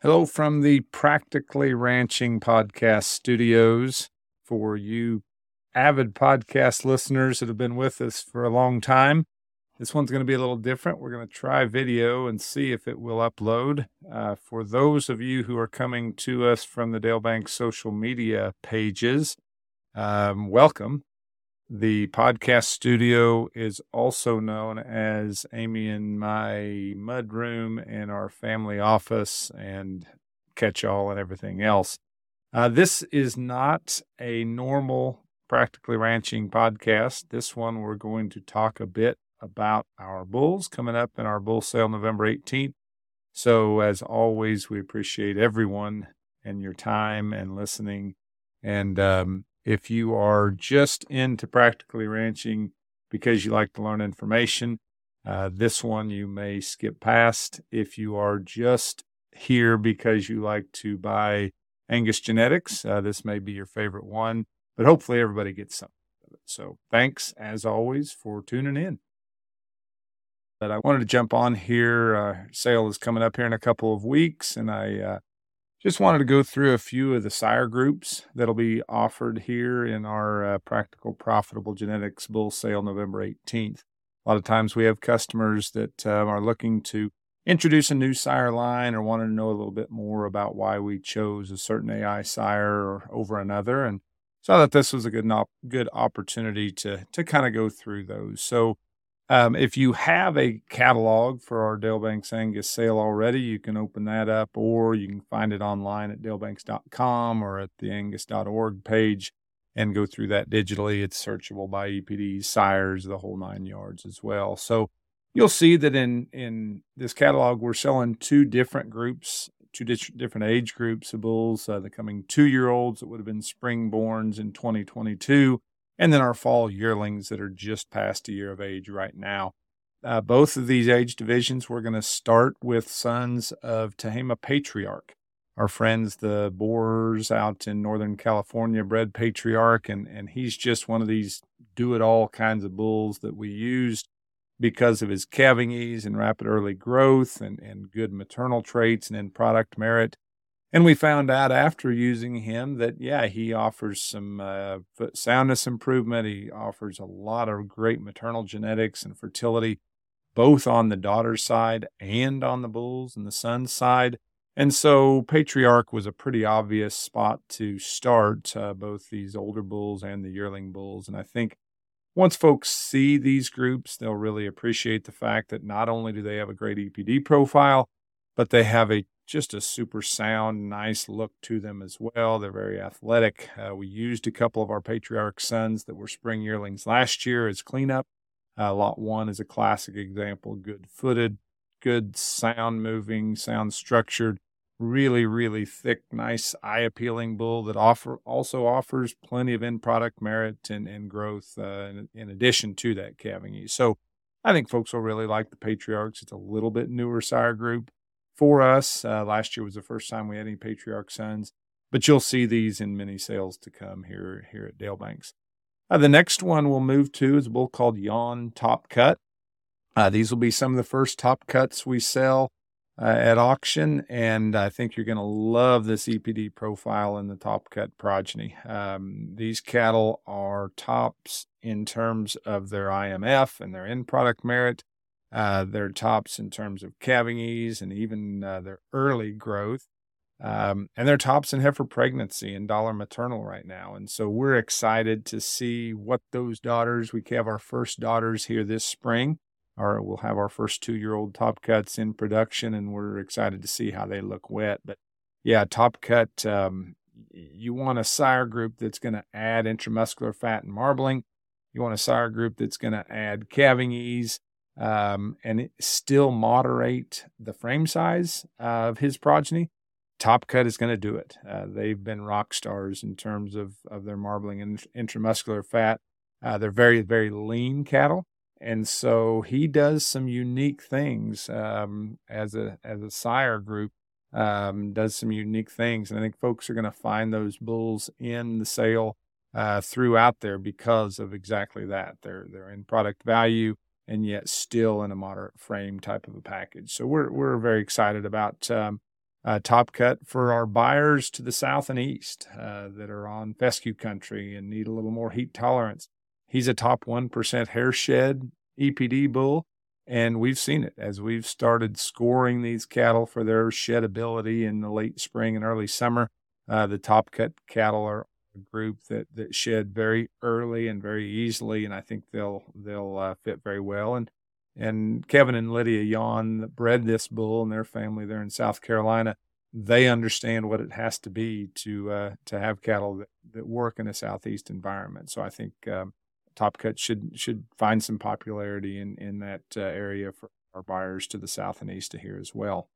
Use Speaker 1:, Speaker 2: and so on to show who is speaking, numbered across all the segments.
Speaker 1: Hello from the Practically Ranching Podcast Studios. For you avid podcast listeners that have been with us for a long time, this one's going to be a little different. We're going to try video and see if it will upload. Uh, for those of you who are coming to us from the Dale Bank social media pages, um, welcome. The podcast studio is also known as Amy and my mud room and our family office and catch all and everything else. Uh, this is not a normal practically ranching podcast. This one, we're going to talk a bit about our bulls coming up in our bull sale November 18th. So, as always, we appreciate everyone and your time and listening. And um, if you are just into practically ranching because you like to learn information, uh, this one you may skip past. If you are just here because you like to buy Angus genetics, uh, this may be your favorite one, but hopefully everybody gets some of it. So thanks as always for tuning in. But I wanted to jump on here. Uh, sale is coming up here in a couple of weeks, and I uh, just wanted to go through a few of the sire groups that'll be offered here in our uh, Practical Profitable Genetics Bull Sale November 18th. A lot of times we have customers that uh, are looking to introduce a new sire line or wanted to know a little bit more about why we chose a certain AI sire over another. And so I thought this was a good, good opportunity to, to kind of go through those. So um, if you have a catalog for our Dale Banks Angus sale already, you can open that up or you can find it online at dalebanks.com or at the angus.org page and go through that digitally. It's searchable by EPDs, sires, the whole nine yards as well. So you'll see that in, in this catalog, we're selling two different groups, two different age groups of bulls, uh, the coming two year olds that would have been springborns in 2022 and then our fall yearlings that are just past a year of age right now. Uh, both of these age divisions, we're going to start with sons of Tehama Patriarch. Our friends, the Borrors out in Northern California, bred Patriarch, and, and he's just one of these do it all kinds of bulls that we used because of his calving ease and rapid early growth and, and good maternal traits and end product merit. And we found out after using him that, yeah, he offers some uh, soundness improvement. He offers a lot of great maternal genetics and fertility, both on the daughter's side and on the bulls and the son's side. And so Patriarch was a pretty obvious spot to start uh, both these older bulls and the yearling bulls. And I think once folks see these groups, they'll really appreciate the fact that not only do they have a great EPD profile, but they have a just a super sound, nice look to them as well. They're very athletic. Uh, we used a couple of our patriarch sons that were spring yearlings last year as cleanup. Uh, lot one is a classic example, good footed, good sound moving, sound structured, really, really thick, nice eye appealing bull that offer also offers plenty of end product merit and, and growth uh, in, in, addition to that calving ease. So I think folks will really like the patriarchs. It's a little bit newer sire group for us. Uh, last year was the first time we had any Patriarch Sons, but you'll see these in many sales to come here here at Dale Banks. Uh, the next one we'll move to is a bull called Yon Top Cut. Uh, these will be some of the first top cuts we sell uh, at auction, and I think you're going to love this EPD profile and the top cut progeny. Um, these cattle are tops in terms of their IMF and their end product merit uh, their tops in terms of calving ease and even uh, their early growth. Um, and their tops in heifer pregnancy and dollar maternal right now. And so we're excited to see what those daughters, we have our first daughters here this spring, or we'll have our first two year old top cuts in production, and we're excited to see how they look wet. But yeah, top cut, um, you want a sire group that's going to add intramuscular fat and marbling. You want a sire group that's going to add calving ease um, and still moderate the frame size of his progeny, Top Cut is going to do it. Uh, they've been rock stars in terms of, of their marbling and intramuscular fat. Uh, they're very, very lean cattle. And so he does some unique things um, as a as a sire group. Um, does some unique things, and I think folks are going to find those bulls in the sale uh, throughout there because of exactly that. They're they're in product value and yet still in a moderate frame type of a package. So we're we're very excited about um, uh, top cut for our buyers to the south and east uh, that are on fescue country and need a little more heat tolerance. He's a top 1% hair shed EPD bull. And we've seen it as we've started scoring these cattle for their shed ability in the late spring and early summer. Uh, the top cut cattle are a group that, that shed very early and very easily, and I think they'll they'll uh, fit very well. And and Kevin and Lydia Yon that bred this bull and their family there in South Carolina, they understand what it has to be to uh, to have cattle that, that work in a southeast environment. So I think um, Top Cut should should find some popularity in in that uh, area for our buyers to the south and east of here as well.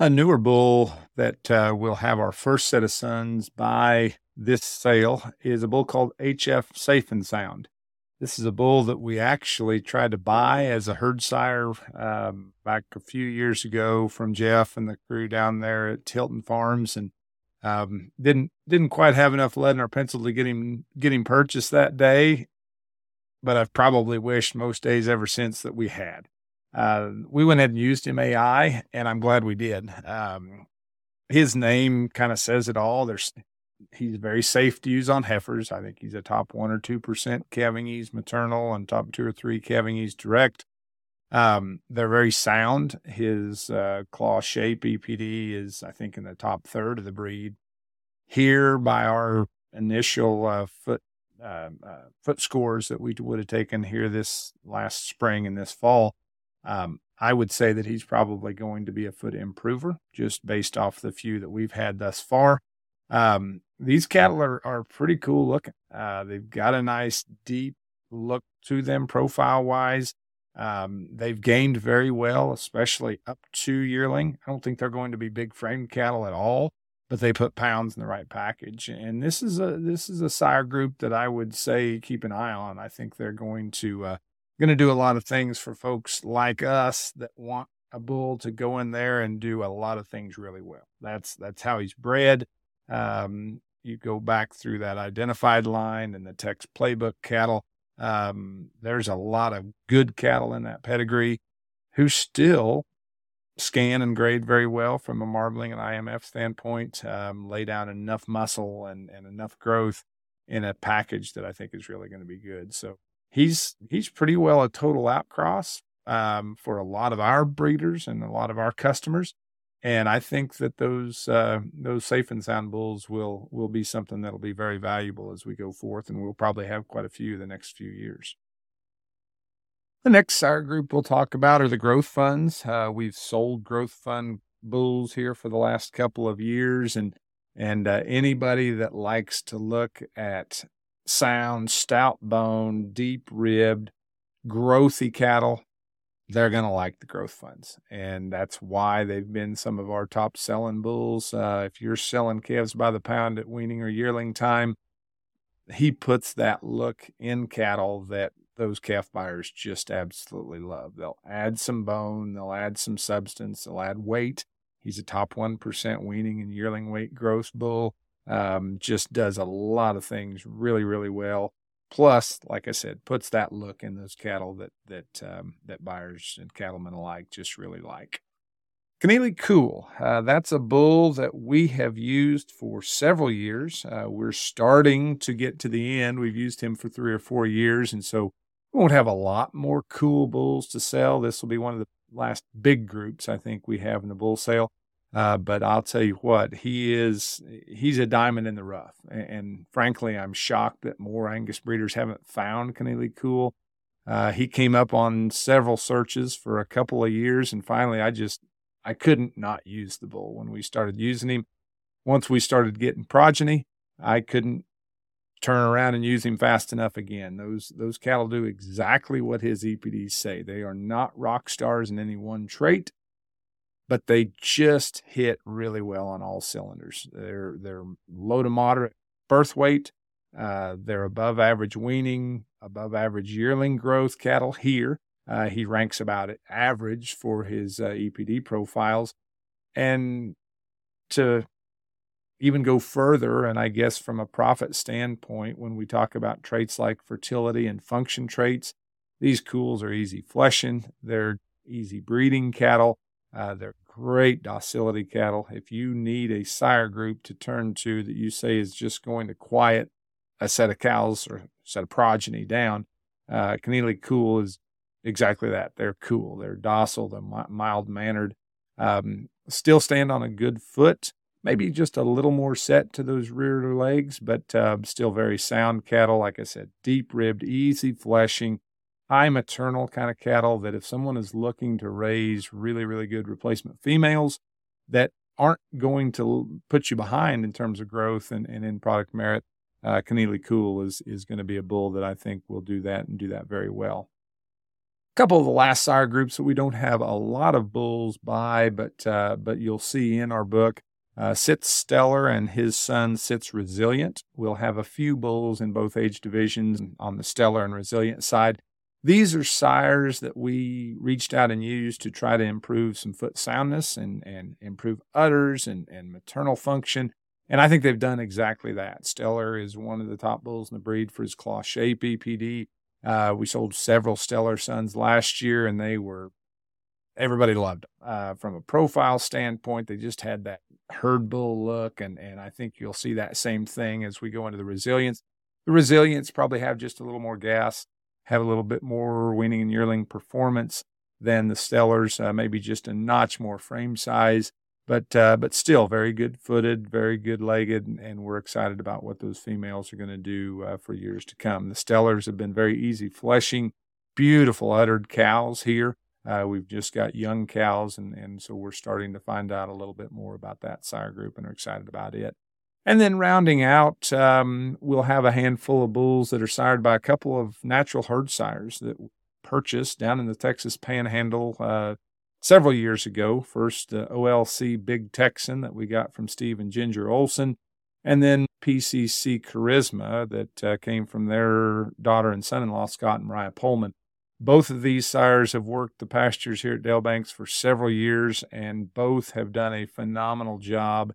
Speaker 1: A newer bull that uh, will have our first set of sons by this sale is a bull called HF Safe and Sound. This is a bull that we actually tried to buy as a herd sire um, back a few years ago from Jeff and the crew down there at Tilton Farms, and um, didn't didn't quite have enough lead in our pencil to get him get him purchased that day. But I've probably wished most days ever since that we had. Uh, we went ahead and used him AI, and I'm glad we did. Um, his name kind of says it all. There's he's very safe to use on heifers. I think he's a top one or two percent calving ease maternal and top two or three calving ease direct. Um, they're very sound. His uh, claw shape EPD is, I think, in the top third of the breed. Here, by our initial uh, foot uh, uh foot scores that we would have taken here this last spring and this fall, um, I would say that he's probably going to be a foot improver just based off the few that we've had thus far. Um, these cattle are, are pretty cool looking. Uh, they've got a nice deep look to them profile wise. Um, they've gained very well, especially up to yearling. I don't think they're going to be big frame cattle at all, but they put pounds in the right package. And this is a this is a sire group that I would say keep an eye on. I think they're going to uh, going to do a lot of things for folks like us that want a bull to go in there and do a lot of things really well. That's that's how he's bred. Um, you go back through that identified line and the Tex playbook cattle. Um, there's a lot of good cattle in that pedigree who still scan and grade very well from a marbling and IMF standpoint, um, lay down enough muscle and, and enough growth in a package that I think is really going to be good. So he's he's pretty well a total outcross um, for a lot of our breeders and a lot of our customers and I think that those uh, those safe and sound bulls will will be something that'll be very valuable as we go forth, and we'll probably have quite a few the next few years. The next sire group we'll talk about are the growth funds. Uh, we've sold growth fund bulls here for the last couple of years, and and uh, anybody that likes to look at sound, stout bone, deep ribbed, growthy cattle they're going to like the growth funds. And that's why they've been some of our top selling bulls. Uh, if you're selling calves by the pound at weaning or yearling time, he puts that look in cattle that those calf buyers just absolutely love. They'll add some bone, they'll add some substance, they'll add weight. He's a top 1% weaning and yearling weight gross bull. Um, just does a lot of things really, really well. Plus, like I said, puts that look in those cattle that that um, that buyers and cattlemen alike just really like. Connealy Cool, uh, that's a bull that we have used for several years. Uh, we're starting to get to the end. We've used him for three or four years, and so we won't have a lot more cool bulls to sell. This will be one of the last big groups I think we have in the bull sale. Uh, but I'll tell you what, he is, he's a diamond in the rough. And, and frankly, I'm shocked that more Angus breeders haven't found Connealy Cool. Uh, he came up on several searches for a couple of years. And finally, I just, I couldn't not use the bull when we started using him. Once we started getting progeny, I couldn't turn around and use him fast enough again. Those those cattle do exactly what his EPDs say. They are not rock stars in any one trait but they just hit really well on all cylinders. They're they're low to moderate birth weight. Uh, they're above average weaning, above average yearling growth cattle here. Uh, he ranks about average for his uh, EPD profiles. And to even go further, and I guess from a profit standpoint, when we talk about traits like fertility and function traits, these cools are easy fleshing, they're easy breeding cattle Uh, they're great docility cattle. If you need a sire group to turn to that you say is just going to quiet a set of cows or set of progeny down, uh, Connealy Cool is exactly that. They're cool. They're docile. They're mild mannered. Um, still stand on a good foot. Maybe just a little more set to those rear legs, but uh, still very sound cattle. Like I said, deep ribbed, easy fleshing, high maternal kind of cattle that if someone is looking to raise really, really good replacement females that aren't going to put you behind in terms of growth and, and in product merit, uh, Connealy Cool is, is going to be a bull that I think will do that and do that very well. A couple of the last sire groups that we don't have a lot of bulls by, but, uh, but you'll see in our book. Uh, Sitz Stellar and his son Sitz Resilient. We'll have a few bulls in both age divisions on the Stellar and Resilient side. These are sires that we reached out and used to try to improve some foot soundness and, and improve udders and, and maternal function. And I think they've done exactly that. Stellar is one of the top bulls in the breed for his claw shape EPD. Uh, we sold several Stellar sons last year, and they were everybody loved them. Uh, from a profile standpoint, they just had that herd bull look, and and I think you'll see that same thing as we go into the resilience. The resilience probably have just a little more gas have a little bit more weaning and yearling performance than the Stellars, uh, maybe just a notch more frame size, but uh, but still very good footed, very good legged, and, and we're excited about what those females are going to do uh, for years to come. The Stellars have been very easy fleshing, beautiful uddered cows here. Uh, we've just got young cows, and, and so we're starting to find out a little bit more about that sire group and are excited about it. And then rounding out, um, we'll have a handful of bulls that are sired by a couple of natural herd sires that purchased down in the Texas Panhandle uh, several years ago. First, the OLC Big Texan that we got from Steve and Ginger Olson, and then PCC Charisma that uh, came from their daughter and son-in-law Scott and Mariah Pullman. Both of these sires have worked the pastures here at Dale Banks for several years, and both have done a phenomenal job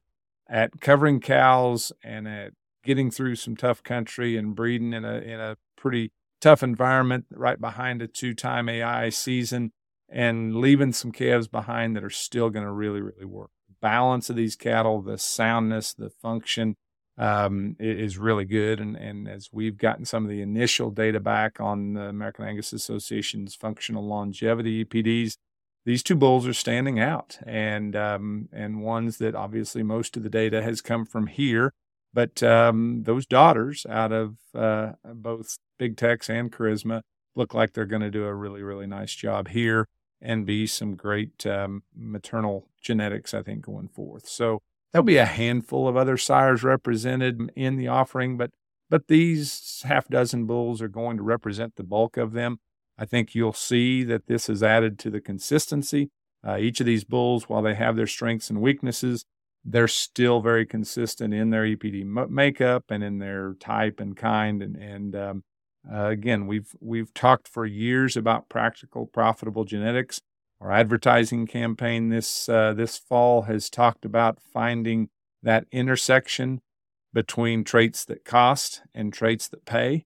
Speaker 1: at covering cows and at getting through some tough country and breeding in a in a pretty tough environment right behind a two-time AI season and leaving some calves behind that are still going to really really work. balance of these cattle, the soundness, the function um, is really good. And and as we've gotten some of the initial data back on the American Angus Association's functional longevity EPDs, these two bulls are standing out and um, and ones that obviously most of the data has come from here. But um, those daughters out of uh, both big tex and charisma look like they're going to do a really really nice job here and be some great um, maternal genetics i think going forth. So there'll be a handful of other sires represented in the offering but but these half dozen bulls are going to represent the bulk of them I think you'll see that this has added to the consistency. Uh, each of these bulls, while they have their strengths and weaknesses, they're still very consistent in their EPD makeup and in their type and kind. And, and um, uh, again, we've we've talked for years about practical, profitable genetics. Our advertising campaign this uh, this fall has talked about finding that intersection between traits that cost and traits that pay.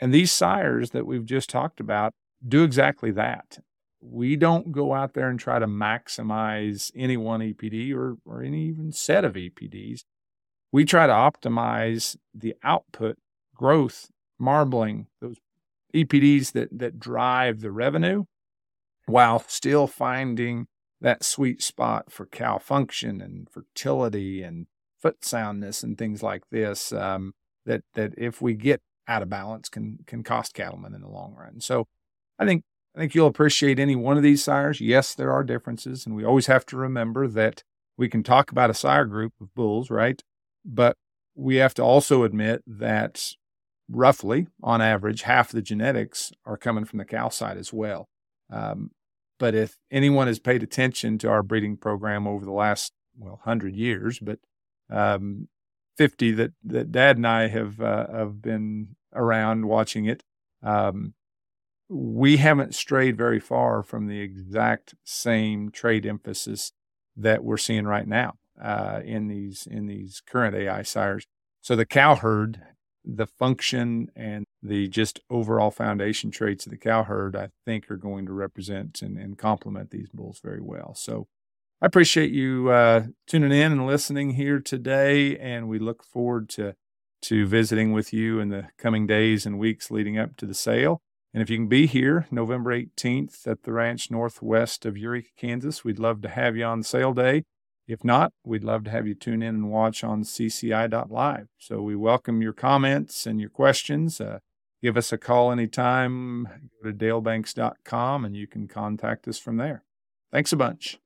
Speaker 1: And these sires that we've just talked about do exactly that. We don't go out there and try to maximize any one EPD or, or any even set of EPDs. We try to optimize the output, growth, marbling, those EPDs that, that drive the revenue while still finding that sweet spot for cow function and fertility and foot soundness and things like this. Um, that that if we get out of balance can can cost cattlemen in the long run. So I think I think you'll appreciate any one of these sires. Yes, there are differences, and we always have to remember that we can talk about a sire group of bulls, right? But we have to also admit that roughly, on average, half the genetics are coming from the cow side as well. Um, but if anyone has paid attention to our breeding program over the last well hundred years, but um, 50 that, that dad and I have, uh, have been around watching it. Um, we haven't strayed very far from the exact same trade emphasis that we're seeing right now uh, in these in these current AI sires. So the cow herd, the function and the just overall foundation traits of the cow herd, I think, are going to represent and, and complement these bulls very well. So I appreciate you uh, tuning in and listening here today, and we look forward to to visiting with you in the coming days and weeks leading up to the sale. And if you can be here November 18th at the ranch northwest of Eureka, Kansas, we'd love to have you on sale day. If not, we'd love to have you tune in and watch on cci.live. So we welcome your comments and your questions. Uh, give us a call anytime. Go to dalebanks.com and you can contact us from there. Thanks a bunch.